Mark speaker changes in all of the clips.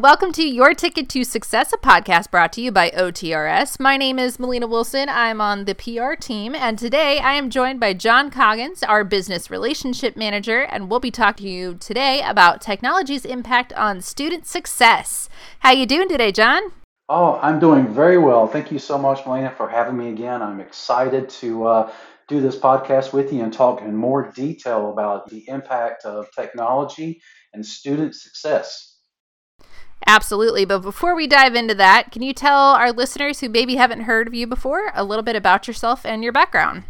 Speaker 1: Welcome to Your Ticket to Success, a podcast brought to you by OTRS. My name is Melina Wilson. I'm on the PR team, and today I am joined by John Coggins, our business relationship manager, and we'll be talking to you today about technology's impact on student success. How you doing today, John?
Speaker 2: Oh, I'm doing very well. Thank you so much, Melina, for having me again. I'm excited to uh, do this podcast with you and talk in more detail about the impact of technology and student success.
Speaker 1: Absolutely. But before we dive into that, can you tell our listeners who maybe haven't heard of you before a little bit about yourself and your background?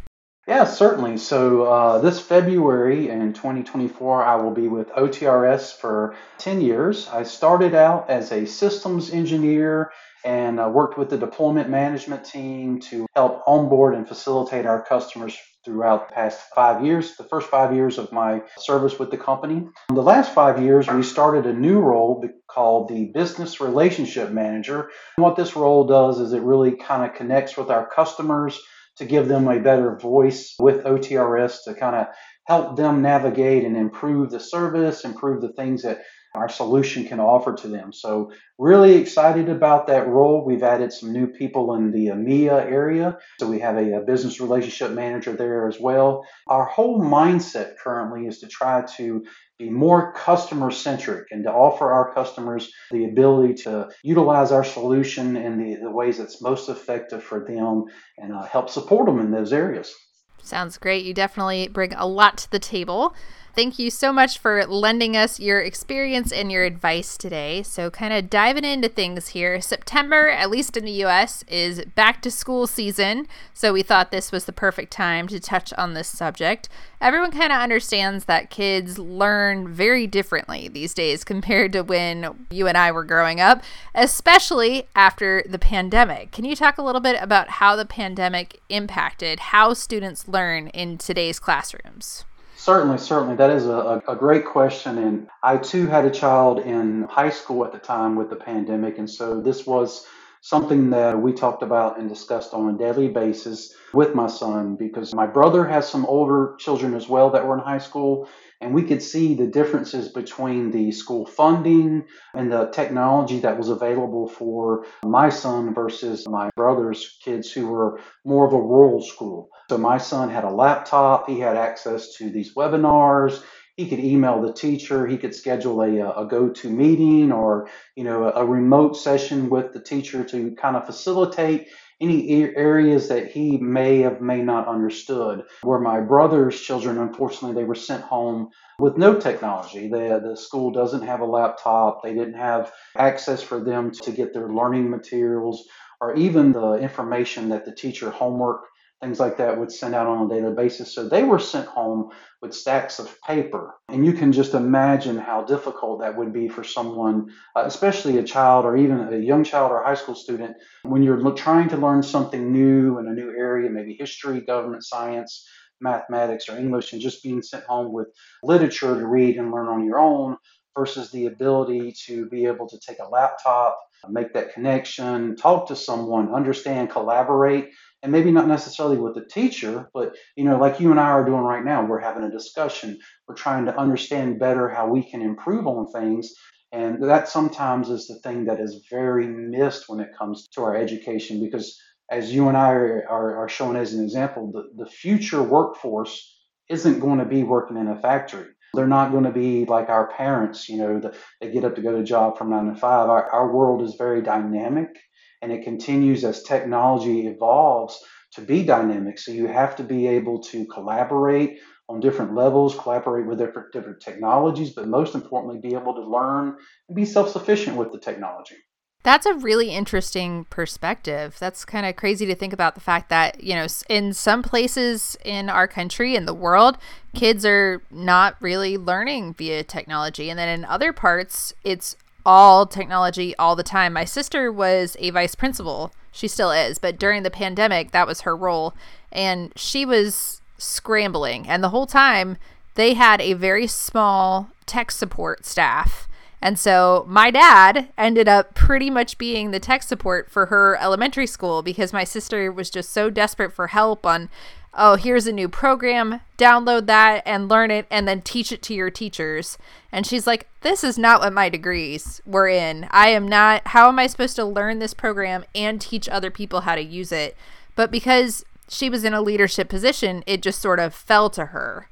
Speaker 2: Yeah, certainly. So uh, this February in 2024, I will be with OTRS for 10 years. I started out as a systems engineer and uh, worked with the deployment management team to help onboard and facilitate our customers throughout the past five years, the first five years of my service with the company. In the last five years, we started a new role called the Business Relationship Manager. And what this role does is it really kind of connects with our customers to give them a better voice with OTRS to kind of help them navigate and improve the service, improve the things that our solution can offer to them. So, really excited about that role. We've added some new people in the EMEA area. So, we have a, a, business relationship manager there as well. Our whole mindset currently is to try to be more customer centric and to offer our customers the ability to utilize our solution in the, the ways that's most effective for them and uh, help support them in those areas.
Speaker 1: Sounds great. You definitely bring a lot to the table. Thank you so much for lending us your experience and your advice today. So, kind of diving into things here. September, at least in the US, is back to school season. So, we thought this was the perfect time to touch on this subject. Everyone kind of understands that kids learn very differently these days compared to when you and I were growing up, especially after the pandemic. Can you talk a little bit about how the pandemic impacted how students learn in today's classrooms?
Speaker 2: Certainly, certainly. That is a, a great question. And I too had a child in high school at the time with the pandemic. And so this was something that we talked about and discussed on a daily basis with my son because my brother has some older children as well that were in high school and we could see the differences between the school funding and the technology that was available for my son versus my brother's kids who were more of a rural school. So my son had a laptop, he had access to these webinars, he could email the teacher, he could schedule a, uh, a go-to meeting or you know a remote session with the teacher to kind of facilitate any areas that he may have may not understood. Where my brother's children, unfortunately, they were sent home with no technology. The, the school doesn't have a laptop. They didn't have access for them to get their learning materials or even the information that the teacher homework things like that would send out on a daily basis. So they were sent home with stacks of paper. And you can just imagine how difficult that would be for someone, uh, especially a child or even a young child or high school student, when you're trying to learn something new in a new area, maybe history, government science, mathematics, or English, and just being sent home with literature to read and learn on your own versus the ability to be able to take a laptop, make that connection, talk to someone, understand, collaborate and maybe not necessarily with the teacher, but you know, like you and I are doing right now, we're having a discussion. We're trying to understand better how we can improve on things. And that sometimes is the thing that is very missed when it comes to our education, because as you and I are, are, are showing as an example, the, the future workforce isn't going to be working in a factory. They're not going to be like our parents, you know, the, they get up to go to job from nine to five. Our, our world is very dynamic and it continues as technology evolves to be dynamic. So you have to be able to collaborate on different levels, collaborate with different, different technologies, but most importantly, be able to learn and be self sufficient with the technology.
Speaker 1: That's a really interesting perspective. That's kind of crazy to think about the fact that, you know, in some places in our country, in the world, kids are not really learning via technology. And then in other parts, it's all technology all the time. My sister was a vice principal. She still is, but during the pandemic, that was her role. And she was scrambling. And the whole time, they had a very small tech support staff. And so my dad ended up pretty much being the tech support for her elementary school because my sister was just so desperate for help on oh, here's a new program, download that and learn it and then teach it to your teachers. And she's like, this is not what my degrees were in. I am not, how am I supposed to learn this program and teach other people how to use it? But because she was in a leadership position, it just sort of fell to her.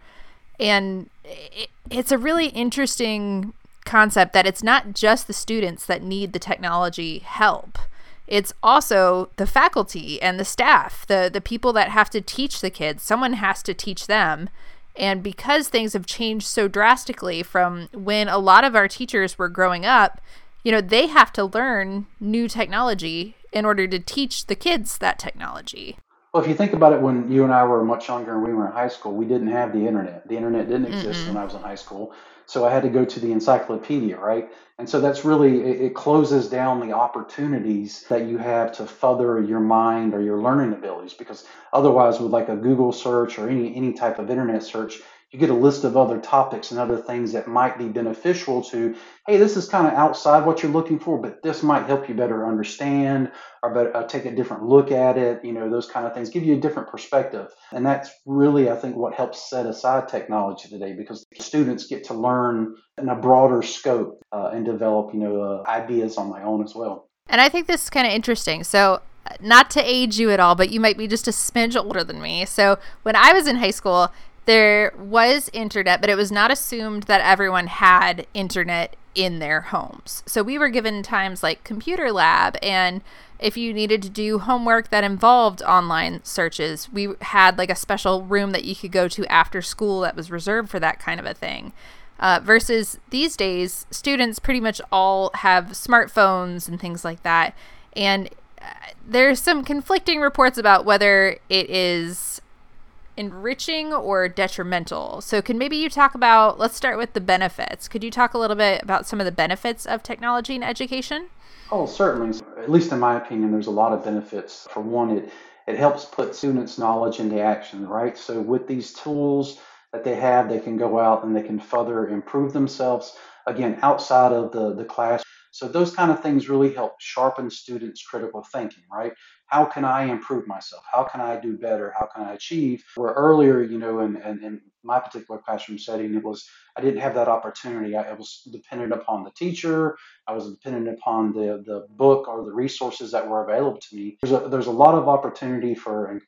Speaker 1: And it, it's a really interesting concept that it's not just the students that need the technology help it's also the faculty and the staff, the the people that have to teach the kids. Someone has to teach them. And because things have changed so drastically from when a lot of our teachers were growing up, you know, they have to learn new technology in order to teach the kids that technology.
Speaker 2: Well, if you think about it, when you and I were much younger and we were in high school, we didn't have the internet. The internet didn't exist mm when I was in high school. So I had to go to the encyclopedia, right? And so that's really, it, it closes down the opportunities that you have to further your mind or your learning abilities because otherwise, with like a Google search or any, any type of internet search, you get a list of other topics and other things that might be beneficial to hey this is kind of outside what you're looking for but this might help you better understand or better uh, take a different look at it you know those kind of things give you a different perspective. And that's really i think what helps set aside technology today because students get to learn in a broader scope uh, and develop you know uh, ideas on my own as well.
Speaker 1: And i think this is kind of interesting. So not to age you at all, but you might be just a smidge older than me. So when I was in high school, there was internet, but it was not assumed that everyone had internet in their homes. So we were given times like computer lab and if you needed to do homework that involved online searches, we had like a special room that you could go to after school that was reserved for that kind of a thing. Uh, versus these days, students pretty much all have smartphones and things like that. And uh, there's some conflicting reports about whether it is enriching or detrimental. So, can maybe you talk about, let's start with the benefits. Could you talk a little bit about some of the benefits of technology in education?
Speaker 2: Oh, certainly. At least in my opinion, there's a lot of benefits. For one, it, it helps put students' knowledge into action, right? So, with these tools that they have, they can go out and they can further improve themselves, again, outside of the, the class. So, those kind of things really help sharpen students' critical thinking, right? How can I improve myself? How can I do better? How can I achieve? Where earlier, you know, in, in, in my particular classroom setting, it was I didn't have that opportunity. I, was dependent upon the teacher. I was dependent upon the the book or the resources that were available to me. There's a, there's a lot of opportunity for in,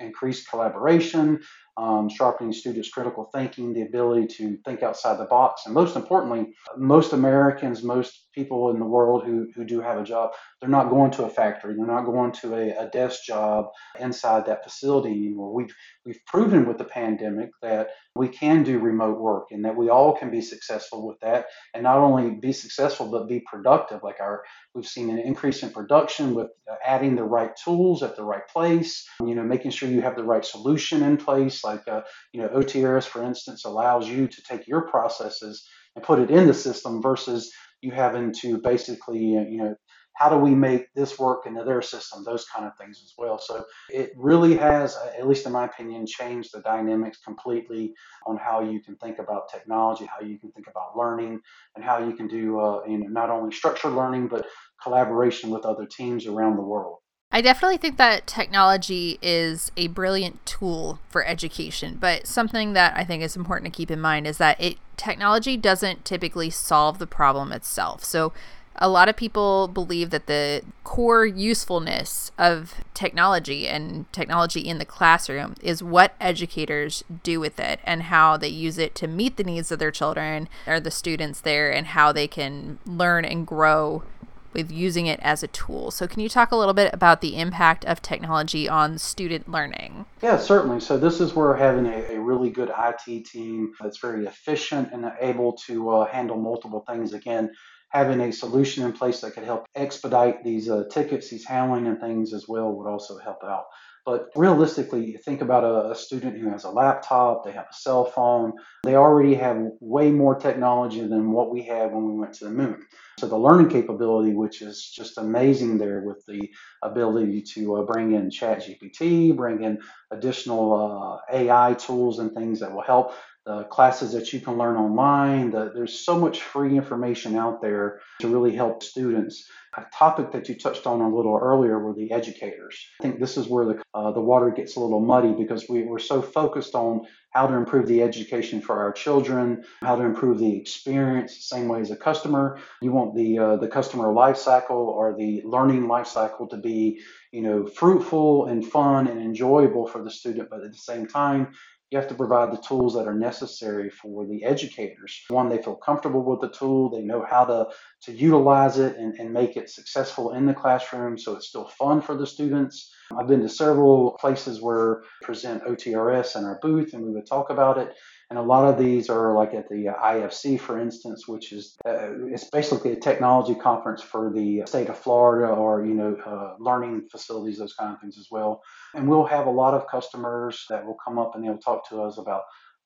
Speaker 2: increased collaboration, um, sharpening students' critical thinking, the ability to think outside the box, and most importantly, most Americans, most people in the world who, who do have a job, they're not going to a factory, they're not going to a, a desk job inside that facility anymore. We've we've proven with the pandemic that we can do remote work and that we all can be successful with that, and not only be successful but be productive. Like our we've seen an increase in production with adding the right tools at the right place. You know, making sure you have the right solution in place like uh, you know OTRS, for instance, allows you to take your processes and put it in the system versus you having to basically uh, you know how do we make this work into their system those kind of things as well. So it really has uh, at least in my opinion changed the dynamics completely on how you can think about technology how you can think about learning and how you can do uh, you know, not only structured learning but collaboration with other teams around the world
Speaker 1: I definitely think that technology is a brilliant tool for education, but something that I think is important to keep in mind is that it technology doesn't typically solve the problem itself. So a lot of people believe that the core usefulness of technology and technology in the classroom is what educators do with it and how they use it to meet the needs of their children or the students there and how they can learn and grow with using it as a tool. So, can you talk a little bit about the impact of technology on student learning?
Speaker 2: Yeah, certainly. So, this is where having a, a really good IT team that's very efficient and able to uh, handle multiple things again. Having a solution in place that could help expedite these uh, tickets, these handling and things as well would also help out. But realistically, think about a, a, student who has a laptop, they have a cell phone, they already have way more technology than what we had when we went to the moon. So the learning capability, which is just amazing there with the ability to uh, bring in ChatGPT, bring in additional uh, AI tools and things that will help the classes that you can learn online. The, there's so much free information out there to really help students A topic that you touched on a little earlier were the educators. I think this is where the, uh, the water gets a little muddy because we, we're so focused on how to improve the education for our children, how to improve the experience, same way as a customer. You want the uh, the customer life cycle or the learning life cycle to be, you know, fruitful and fun and enjoyable for the student, but at the same time, you have to provide the tools that are necessary for the educators. One, they feel comfortable with the tool, they know how to, to utilize it and, and make it successful in the classroom so it's still fun for the students. I've been to several places where present OTRS in our booth and we would talk about it. And a lot of these are like at the IFC, for instance, which is uh, it's basically a technology conference for the state of Florida or you know uh, learning facilities, those kind of things as well. And we'll have a lot of customers that will come up and they'll talk to us about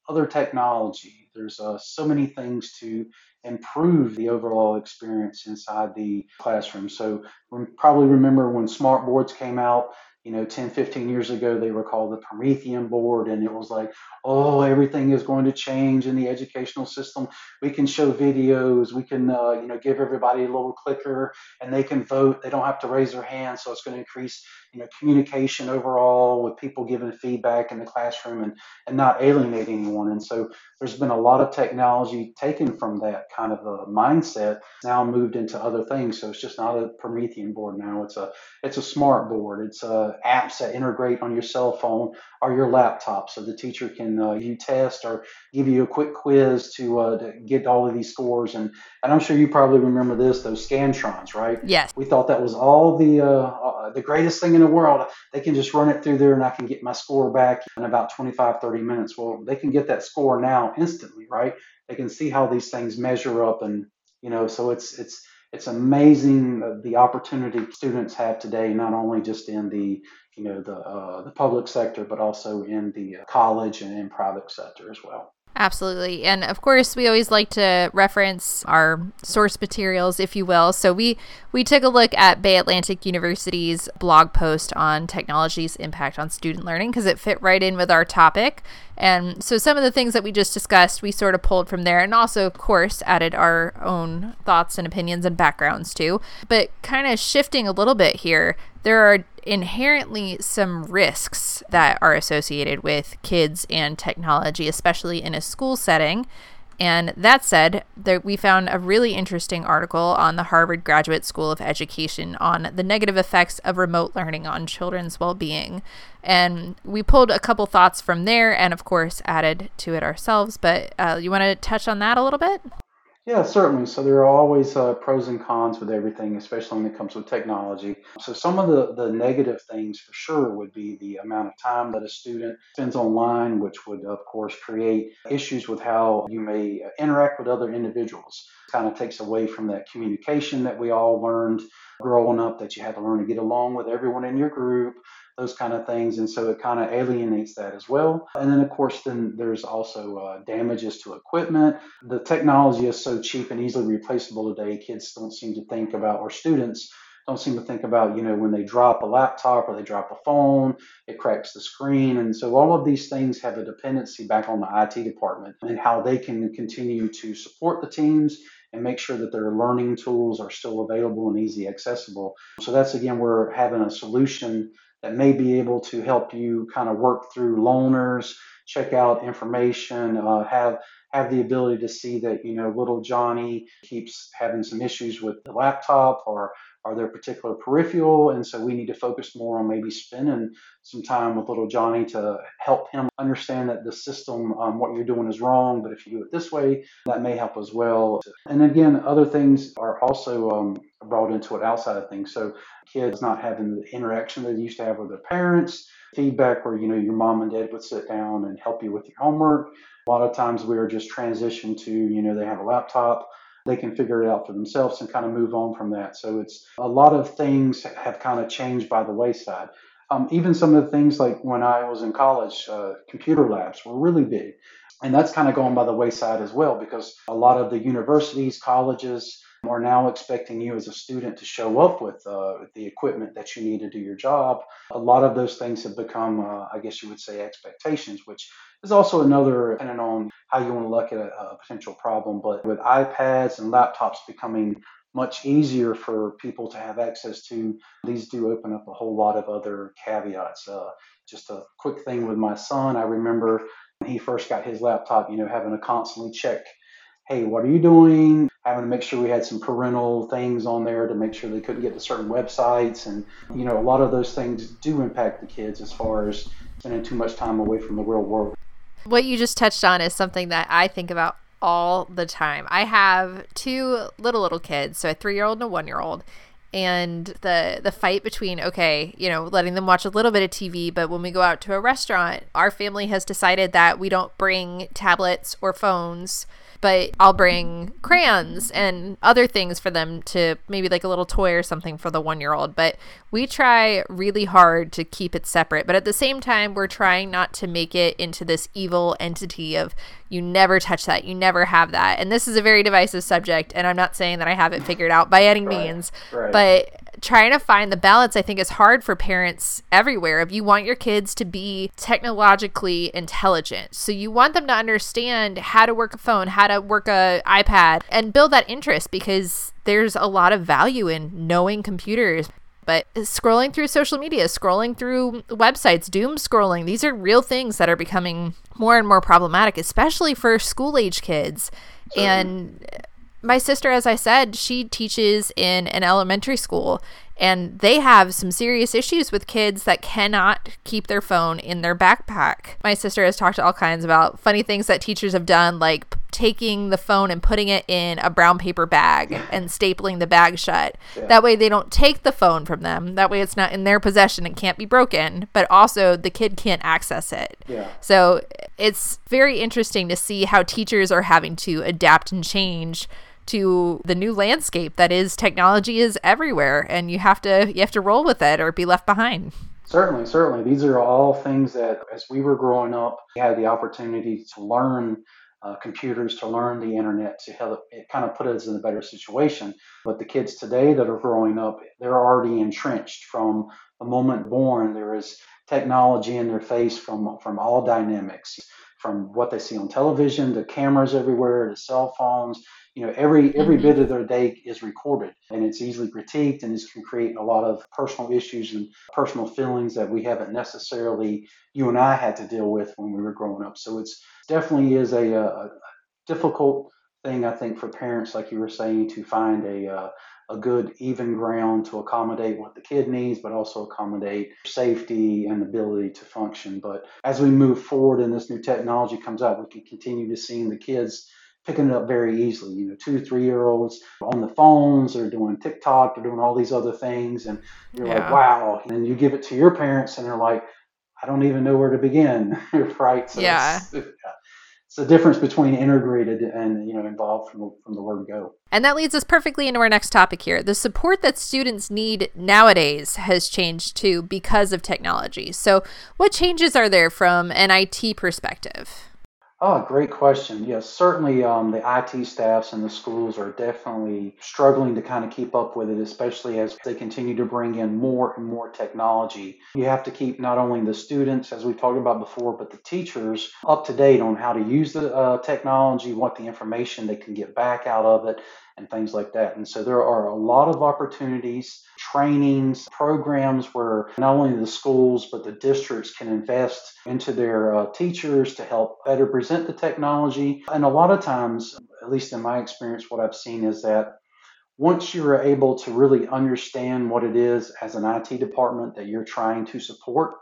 Speaker 2: other technology. There's uh, so many things to improve the overall experience inside the classroom. So we probably remember when smart boards came out you know 10 15 years ago they were called the promethean board and it was like oh everything is going to change in the educational system. We can show videos. We can uh, you know give everybody a little clicker and they can vote. They don't have to raise their hand so it's going to increase you know communication overall with people giving feedback in the classroom and and not alienate anyone. And so there's been a lot of technology taken from that kind of a mindset now moved into other things. So it's just not a promethean board now. It's a it's a smart board. It's uh, apps that integrate on your cell phone or your laptop so the teacher can uh, you test or give you a quick quiz to, uh, to get all of these scores and and i'm sure you probably remember this those scantrons right
Speaker 1: yes
Speaker 2: we thought that was all the uh, uh the greatest thing in the world. They can just run it through there and I can get my score back in about 25, 30 minutes. Well, they can get that score now instantly, right? They can see how these things measure up and, you know, so it's, it's, it's amazing the opportunity students have today, not only just in the, you know, the, uh, the public sector, but also in the college and in private sector as well.
Speaker 1: Absolutely. And of course, we always like to reference our source materials, if you will. So we we took a look at Bay Atlantic University's blog post on technology's impact on student learning because it fit right in with our topic. And so some of the things that we just discussed, we sort of pulled from there and also, of course, added our own thoughts and opinions and backgrounds too. But kind of shifting a little bit here, there are inherently some risks that are associated with kids and technology, especially in a school setting. And that said, there, we found a really interesting article on the Harvard Graduate School of Education on the negative effects of remote learning on children's well being. And we pulled a couple thoughts from there and, of course, added to it ourselves. But uh, you want to touch on that a little bit?
Speaker 2: Yeah, certainly. So there are always uh, pros and cons with everything, especially when it comes with technology. So some of the, the negative things for sure would be the amount of time that a student spends online, which would, of course, create issues with how you may interact with other individuals. It kind of takes away from that communication that we all learned growing up that you had to learn to get along with everyone in your group those kind of things. And so it kind of alienates that as well. And then, of course, then there's also uh, damages to equipment. The technology is so cheap and easily replaceable today, kids don't seem to think about, or students don't seem to think about, you know, when they drop a laptop or they drop a phone, it cracks the screen. And so all of these things have a dependency back on the IT department and how they can continue to support the teams and make sure that their learning tools are still available and easy accessible. So that's again, we're having a solution that may be able to help you kind of work through loaners, check out information, uh, have have the ability to see that you know little Johnny keeps having some issues with the laptop or are there particular peripheral? And so we need to focus more on maybe spending some time with little johnny to help him understand that the system um, what you're doing is wrong but if you do it this way that may help as well. And again other things are also um, brought into it outside of things. So kids not having the interaction they used to have with their parents feedback where you know your mom and dad would sit down and help you with your homework. A lot of times we are just transitioned to you know they have a laptop they can figure it out for themselves and kind of move on from that. So it's a lot of things have kind of changed by the wayside. Um, even some of the things like when I was in college, uh, computer labs were really big. And that's kind of going by the wayside as well because a lot of the universities, colleges, are now expecting you as a student to show up with uh, the equipment that you need to do your job. A lot of those things have become, uh, I guess you would say, expectations, which is also another, depending on how you want to look at a, a potential problem. But with iPads and laptops becoming much easier for people to have access to. These do open up a whole lot of other caveats. Uh, just a quick thing with my son, I remember when he first got his laptop, you know, having to constantly check, hey, what are you doing? Having to make sure we had some parental things on there to make sure they couldn't get to certain websites. And, you know, a lot of those things do impact the kids as far as spending too much time away from the real world.
Speaker 1: What you just touched on is something that I think about all the time. I have two little little kids, so a 3-year-old and a 1-year-old. And the the fight between okay, you know, letting them watch a little bit of TV, but when we go out to a restaurant, our family has decided that we don't bring tablets or phones but I'll bring crayons and other things for them to maybe like a little toy or something for the one year old. But we try really hard to keep it separate. But at the same time, we're trying not to make it into this evil entity of you never touch that, you never have that. And this is a very divisive subject. And I'm not saying that I have it figured out by any right, means, right. but trying to find the balance i think is hard for parents everywhere if you want your kids to be technologically intelligent so you want them to understand how to work a phone how to work a ipad and build that interest because there's a lot of value in knowing computers but scrolling through social media, scrolling through websites, doom scrolling, these are real things that are becoming more and more problematic, especially for school age kids. And my sister, as I said, she teaches in an elementary school and they have some serious issues with kids that cannot keep their phone in their backpack. My sister has talked to all kinds about funny things that teachers have done, like taking the phone and putting it in a brown paper bag and stapling the bag shut. Yeah. That way they don't take the phone from them. That way it's not in their possession and can't be broken, but also the kid can't access it.
Speaker 2: Yeah.
Speaker 1: So it's very interesting to see how teachers are having to adapt and change to the new landscape that is technology is everywhere and you have to you have to roll with it or be left behind.
Speaker 2: Certainly, certainly. These are all things that as we were growing up, we had the opportunity to learn uh, computers, to learn the internet, to help it kind of put us in a better situation. But the kids today that are growing up, they're already entrenched from the moment born. There is technology in their face from from all dynamics, from what they see on television, the cameras everywhere, the cell phones, you know every every mm-hmm. bit of their day is recorded and it's easily critiqued and it can create a lot of personal issues and personal feelings that we haven't necessarily you and I had to deal with when we were growing up so it's definitely is a, a difficult thing I think for parents like you were saying to find a uh, a good even ground to accommodate what the kid needs, but also accommodate safety and ability to function. But as we move forward and this new technology comes out, we can continue to see the kids picking it up very easily. You know, two, three year olds on the phones, they're doing TikTok, they're doing all these other things, and you're yeah. like, wow. And you give it to your parents, and they're like, I don't even know where to begin, right?
Speaker 1: So yeah.
Speaker 2: It's, it's the difference between integrated and you know involved from from the word go.
Speaker 1: And that leads us perfectly into our next topic here. The support that students need nowadays has changed too because of technology. So, what changes are there from an IT perspective?
Speaker 2: Oh, great question. Yes, certainly um, the IT staffs and the schools are definitely struggling to kind of keep up with it, especially as they continue to bring in more and more technology. You have to keep not only the students, as we've talked about before, but the teachers up to date on how to use the uh, technology, what the information they can get back out of it, and things like that. And so there are a lot of opportunities, trainings, programs where not only the schools but the districts can invest into their uh, teachers to help better present the technology. And a lot of times, at least in my experience, what I've seen is that once you're able to really understand what it is as an IT department that you're trying to support,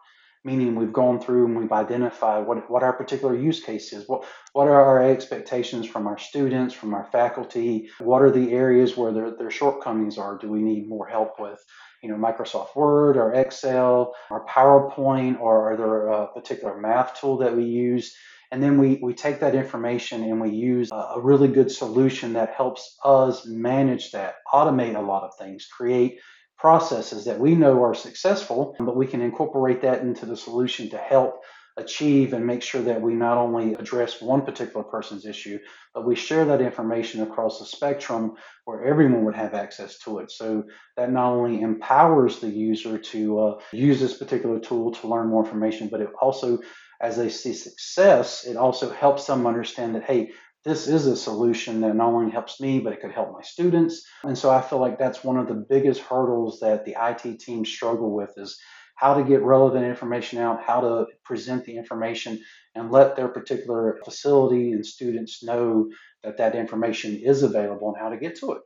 Speaker 2: meaning we've gone through and we've identified what, what our particular use case is. What, what are our expectations from our students, from our faculty? What are the areas where their, their shortcomings are? Do we need more help with? You know, Microsoft Word or Excel or PowerPoint, or are there a particular math tool that we use? And then we, we take that information and we use a, a really good solution that helps us manage that, automate a lot of things, create processes that we know are successful, but we can incorporate that into the solution to help achieve and make sure that we not only address one particular person's issue, but we share that information across the spectrum where everyone would have access to it. So that not only empowers the user to uh, use this particular tool to learn more information, but it also, as they see success, it also helps them understand that, hey, this is a solution that not only helps me, but it could help my students. And so I feel like that's one of the biggest hurdles that the IT team struggle with is how to get relevant information out, how to present the information, and let their particular facility and students know that that information is available and how to get to it.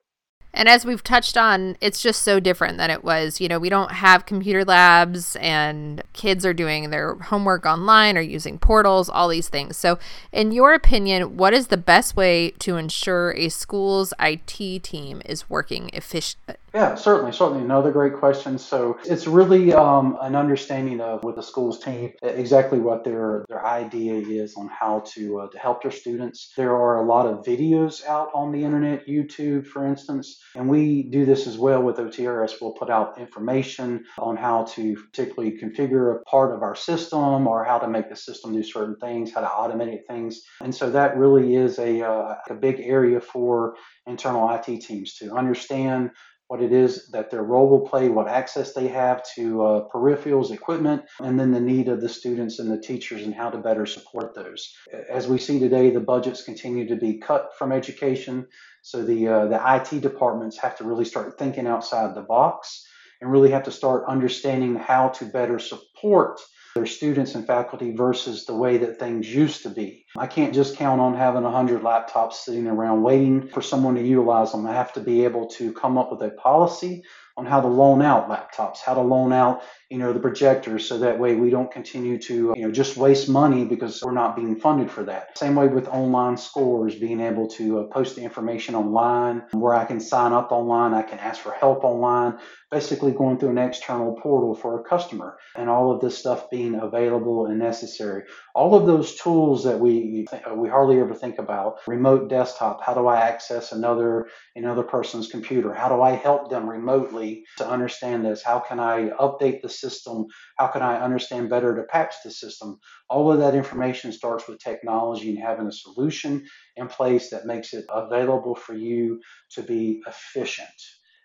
Speaker 1: And as we've touched on, it's just so different than it was. You know, we don't have computer labs and kids are doing their homework online or using portals, all these things. So, in your opinion, what is the best way to ensure a school's IT team is working efficiently?
Speaker 2: Yeah, certainly, certainly. Another great question. So it's really um, an understanding of with the school's team exactly what their their idea is on how to uh, to help their students. There are a lot of videos out on the internet, YouTube, for instance, and we do this as well with OTRS. We'll put out information on how to particularly configure a part of our system or how to make the system do certain things, how to automate things, and so that really is a uh, a big area for internal IT teams to understand what it is that their role will play, what access they have to uh, peripherals, equipment, and then the need of the students and the teachers and how to better support those. As we see today, the budgets continue to be cut from education, so the uh, the IT departments have to really start thinking outside the box and really have to start understanding how to better support their students and faculty versus the way that things used to be. I can't just count on having 100 laptops sitting around waiting for someone to utilize them. I have to be able to come up with a policy on how to loan out laptops, how to loan out, you know, the projectors so that way we don't continue to, you know, just waste money because we're not being funded for that. Same way with online scores, being able to uh, post the information online where I can sign up online, I can ask for help online, basically going through an external portal for a customer and all of this stuff being available and necessary. All of those tools that we we hardly ever think about. Remote desktop, how do I access another another person's computer? How do I help them remotely to understand this? How can I update the system? How can I understand better to patch the system? All of that information starts with technology and having a solution in place that makes it available for you to be efficient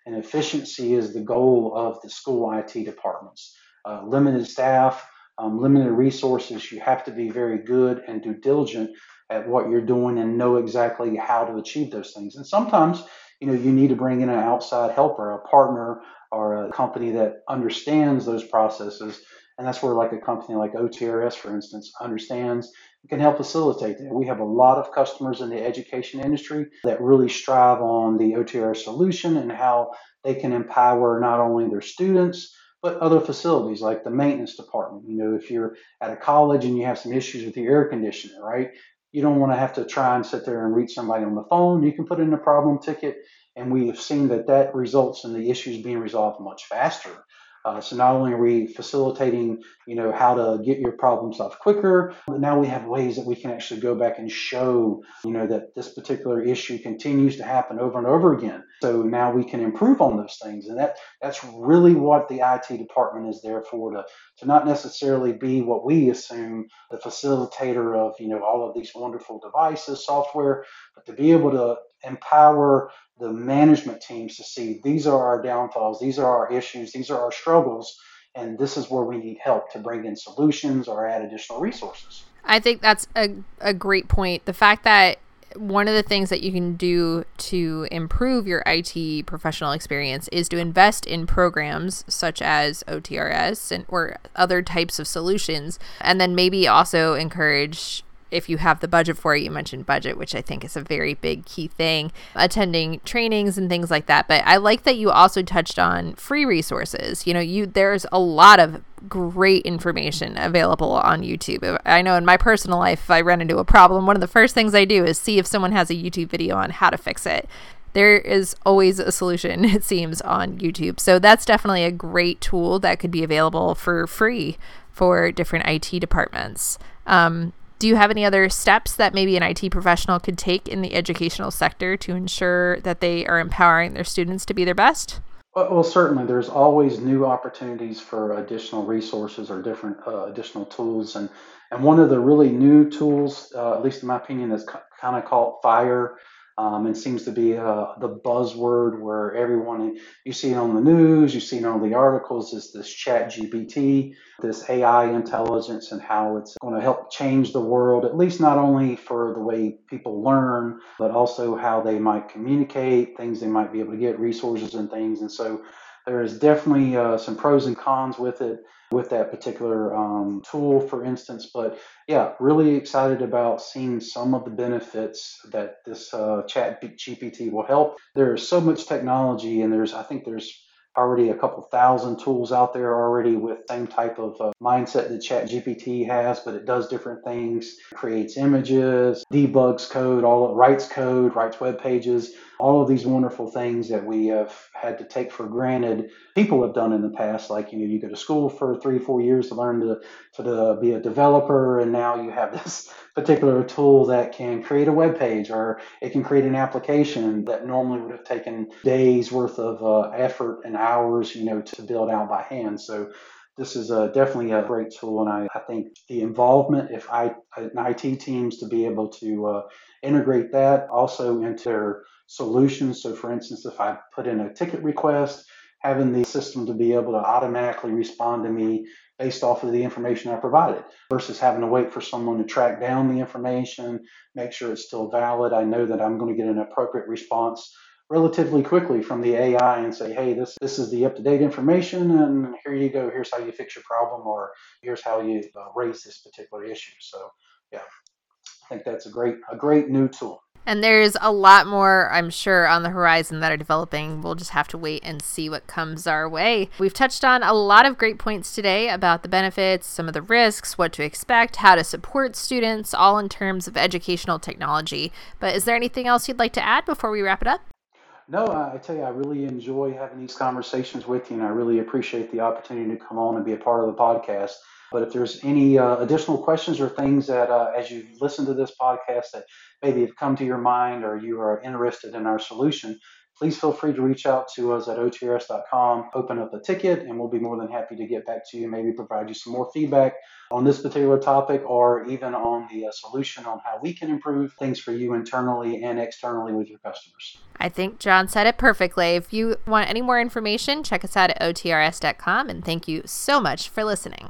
Speaker 2: and efficiency is the goal of the school IT departments. Uh, limited staff, um, limited resources, you have to be very good and due diligent at what you're doing and know exactly how to achieve those things. And sometimes, you know, you need to bring in an outside helper, a partner, or a company that understands those processes. And that's where, like a company like OTRS, for instance, understands can help facilitate that. We have a lot of customers in the education industry that really strive on the OTRS solution and how they can empower not only their students, but other facilities like the maintenance department. You know, if you're at a college and you have some issues with your air conditioner, right? You don't want to have to try and sit there and reach somebody on the phone. You can put in a problem ticket, and we have seen that that results in the issues being resolved much faster. Uh, so not only are we facilitating, you know, how to get your problem solved quicker, but now we have ways that we can actually go back and show, you know, that this particular issue continues to happen over and over again. So now we can improve on those things, and that that's really what the IT department is there for to to not necessarily be what we assume the facilitator of, you know, all of these wonderful devices, software, but to be able to empower the management teams to see these are our downfalls, these are our issues, these are our struggles, and this is where we need help to bring in solutions or add additional resources.
Speaker 1: I think that's a, a great point. The fact that one of the things that you can do to improve your IT professional experience is to invest in programs such as OTRS and or other types of solutions and then maybe also encourage if you have the budget for it, you mentioned budget, which I think is a very big key thing, attending trainings and things like that. But I like that you also touched on free resources. You know, you there's a lot of great information available on YouTube. I know in my personal life, if I run into a problem, one of the first things I do is see if someone has a YouTube video on how to fix it. There is always a solution, it seems, on YouTube. So that's definitely a great tool that could be available for free for different IT departments. Um, do you have any other steps that maybe an IT professional could take in the educational sector to ensure that they are empowering their students to be their best?
Speaker 2: Well, certainly, there's always new opportunities for additional resources or different uh, additional tools, and and one of the really new tools, uh, at least in my opinion, is kind of called FHIR. Um, it seems to be uh, the buzzword where everyone you see it on the news, you see it on the articles. Is this Chat GPT, this AI intelligence, and how it's going to help change the world? At least not only for the way people learn, but also how they might communicate, things they might be able to get, resources and things. And so there is definitely uh, some pros and cons with it with that particular um, tool, for instance. But yeah, really excited about seeing some of the benefits that this uh, Chat GPT will help. There's so much technology, and there's I think there's already a couple thousand tools out there already with same type of uh, mindset that chat gpt has but it does different things. Creates images debugs code all it writes code writes web pages. All of these wonderful things that we have had to take for granted people have done in the past. Like you know you go to school for three four years to learn to, to, to be a developer and now you have this particular tool that can create a web page or it can create an application that normally would have taken days worth of uh, effort and hours, you know, to build out by hand. So this is a, definitely a great tool, and I, I think the involvement, if I IT teams to be able to uh, integrate that also into their solutions. So, for instance, if I put in a ticket request, having the system to be able to automatically respond to me based off of the information I provided versus having to wait for someone to track down the information, make sure it's still valid. I know that I'm going to get an appropriate response relatively quickly from the AI and say, hey, this, this is the up to date information, and here you go. Here's how you fix your problem, or here's how you uh, raise this particular issue. So, yeah, I think that's a great, a great new tool.
Speaker 1: And there's a lot more, I'm sure, on the horizon that are developing. We'll just have to wait and see what comes our way. We've touched on a lot of great points today about the benefits, some of the risks, what to expect, how to support students, all in terms of educational technology. But is there anything else you'd like to add before we wrap it up?
Speaker 2: No, I tell you, I really enjoy having these conversations with you, and I really appreciate the opportunity to come on and be a part of the podcast. But if there's any uh, additional questions or things that, uh, as you listen to this podcast, that maybe have come to your mind or you are interested in our solution, please feel free to reach out to us at otrs.com, open up a ticket, and we'll be more than happy to get back to you, maybe provide you some more feedback on this particular topic or even on the uh, solution on how we can improve things for you internally and externally with your customers.
Speaker 1: I think John said it perfectly. If you want any more information, check us out at otrs.com, and thank you so much for listening.